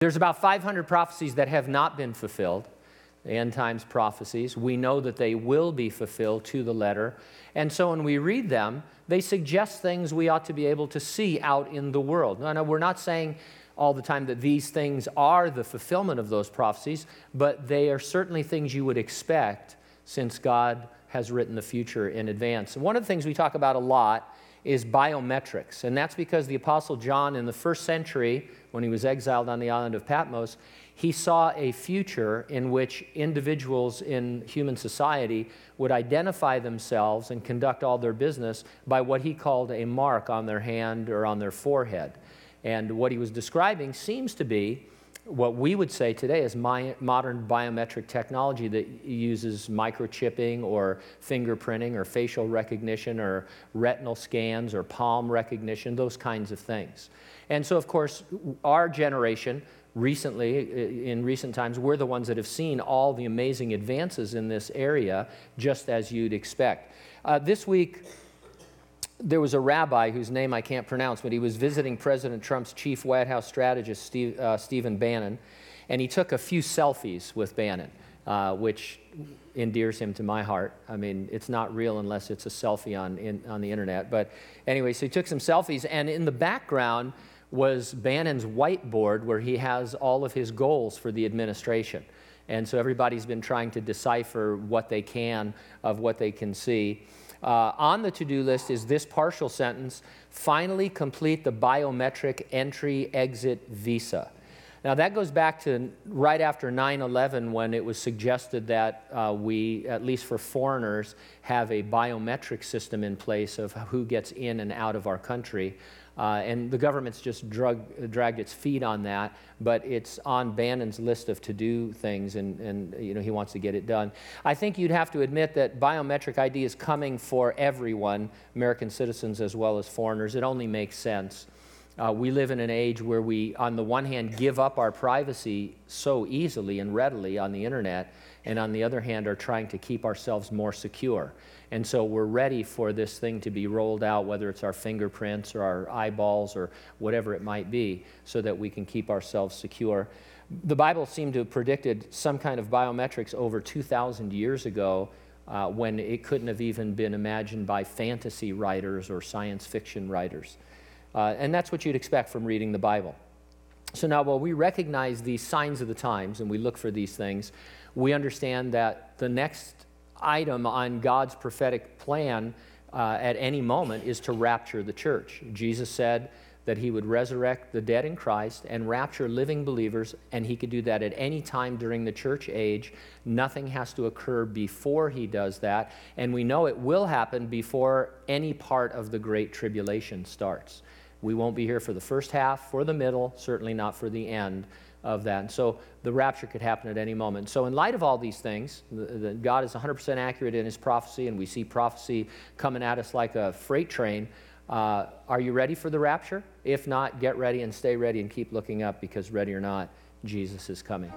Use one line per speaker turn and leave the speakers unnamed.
There's about 500 prophecies that have not been fulfilled, end times prophecies. We know that they will be fulfilled to the letter. And so when we read them, they suggest things we ought to be able to see out in the world. No, no, we're not saying all the time that these things are the fulfillment of those prophecies, but they are certainly things you would expect since God has written the future in advance. And one of the things we talk about a lot is biometrics, and that's because the Apostle John in the first century, when he was exiled on the island of Patmos, he saw a future in which individuals in human society would identify themselves and conduct all their business by what he called a mark on their hand or on their forehead. And what he was describing seems to be what we would say today is my, modern biometric technology that uses microchipping or fingerprinting or facial recognition or retinal scans or palm recognition, those kinds of things. And so, of course, our generation, recently, in recent times, we're the ones that have seen all the amazing advances in this area, just as you'd expect. Uh, this week, there was a rabbi whose name I can't pronounce, but he was visiting President Trump's chief White House strategist, Steve, uh, Stephen Bannon, and he took a few selfies with Bannon, uh, which endears him to my heart. I mean, it's not real unless it's a selfie on, in, on the internet. But anyway, so he took some selfies, and in the background was Bannon's whiteboard where he has all of his goals for the administration. And so everybody's been trying to decipher what they can of what they can see. Uh, on the to do list is this partial sentence finally complete the biometric entry exit visa. Now, that goes back to right after 9 11 when it was suggested that uh, we, at least for foreigners, have a biometric system in place of who gets in and out of our country. Uh, and the government's just drug, dragged its feet on that, but it's on Bannon's list of to-do things, and, and you know he wants to get it done. I think you'd have to admit that biometric ID is coming for everyone, American citizens as well as foreigners. It only makes sense. Uh, we live in an age where we, on the one hand, give up our privacy so easily and readily on the internet, and on the other hand, are trying to keep ourselves more secure. And so we're ready for this thing to be rolled out, whether it's our fingerprints or our eyeballs or whatever it might be, so that we can keep ourselves secure. The Bible seemed to have predicted some kind of biometrics over 2,000 years ago uh, when it couldn't have even been imagined by fantasy writers or science fiction writers. Uh, and that's what you'd expect from reading the Bible. So now, while we recognize these signs of the times and we look for these things, we understand that the next item on God's prophetic plan uh, at any moment is to rapture the church. Jesus said that he would resurrect the dead in Christ and rapture living believers, and he could do that at any time during the church age. Nothing has to occur before he does that, and we know it will happen before any part of the Great Tribulation starts. We won't be here for the first half, for the middle, certainly not for the end of that. And so the rapture could happen at any moment. So, in light of all these things, the, the, God is 100% accurate in his prophecy, and we see prophecy coming at us like a freight train. Uh, are you ready for the rapture? If not, get ready and stay ready and keep looking up because, ready or not, Jesus is coming.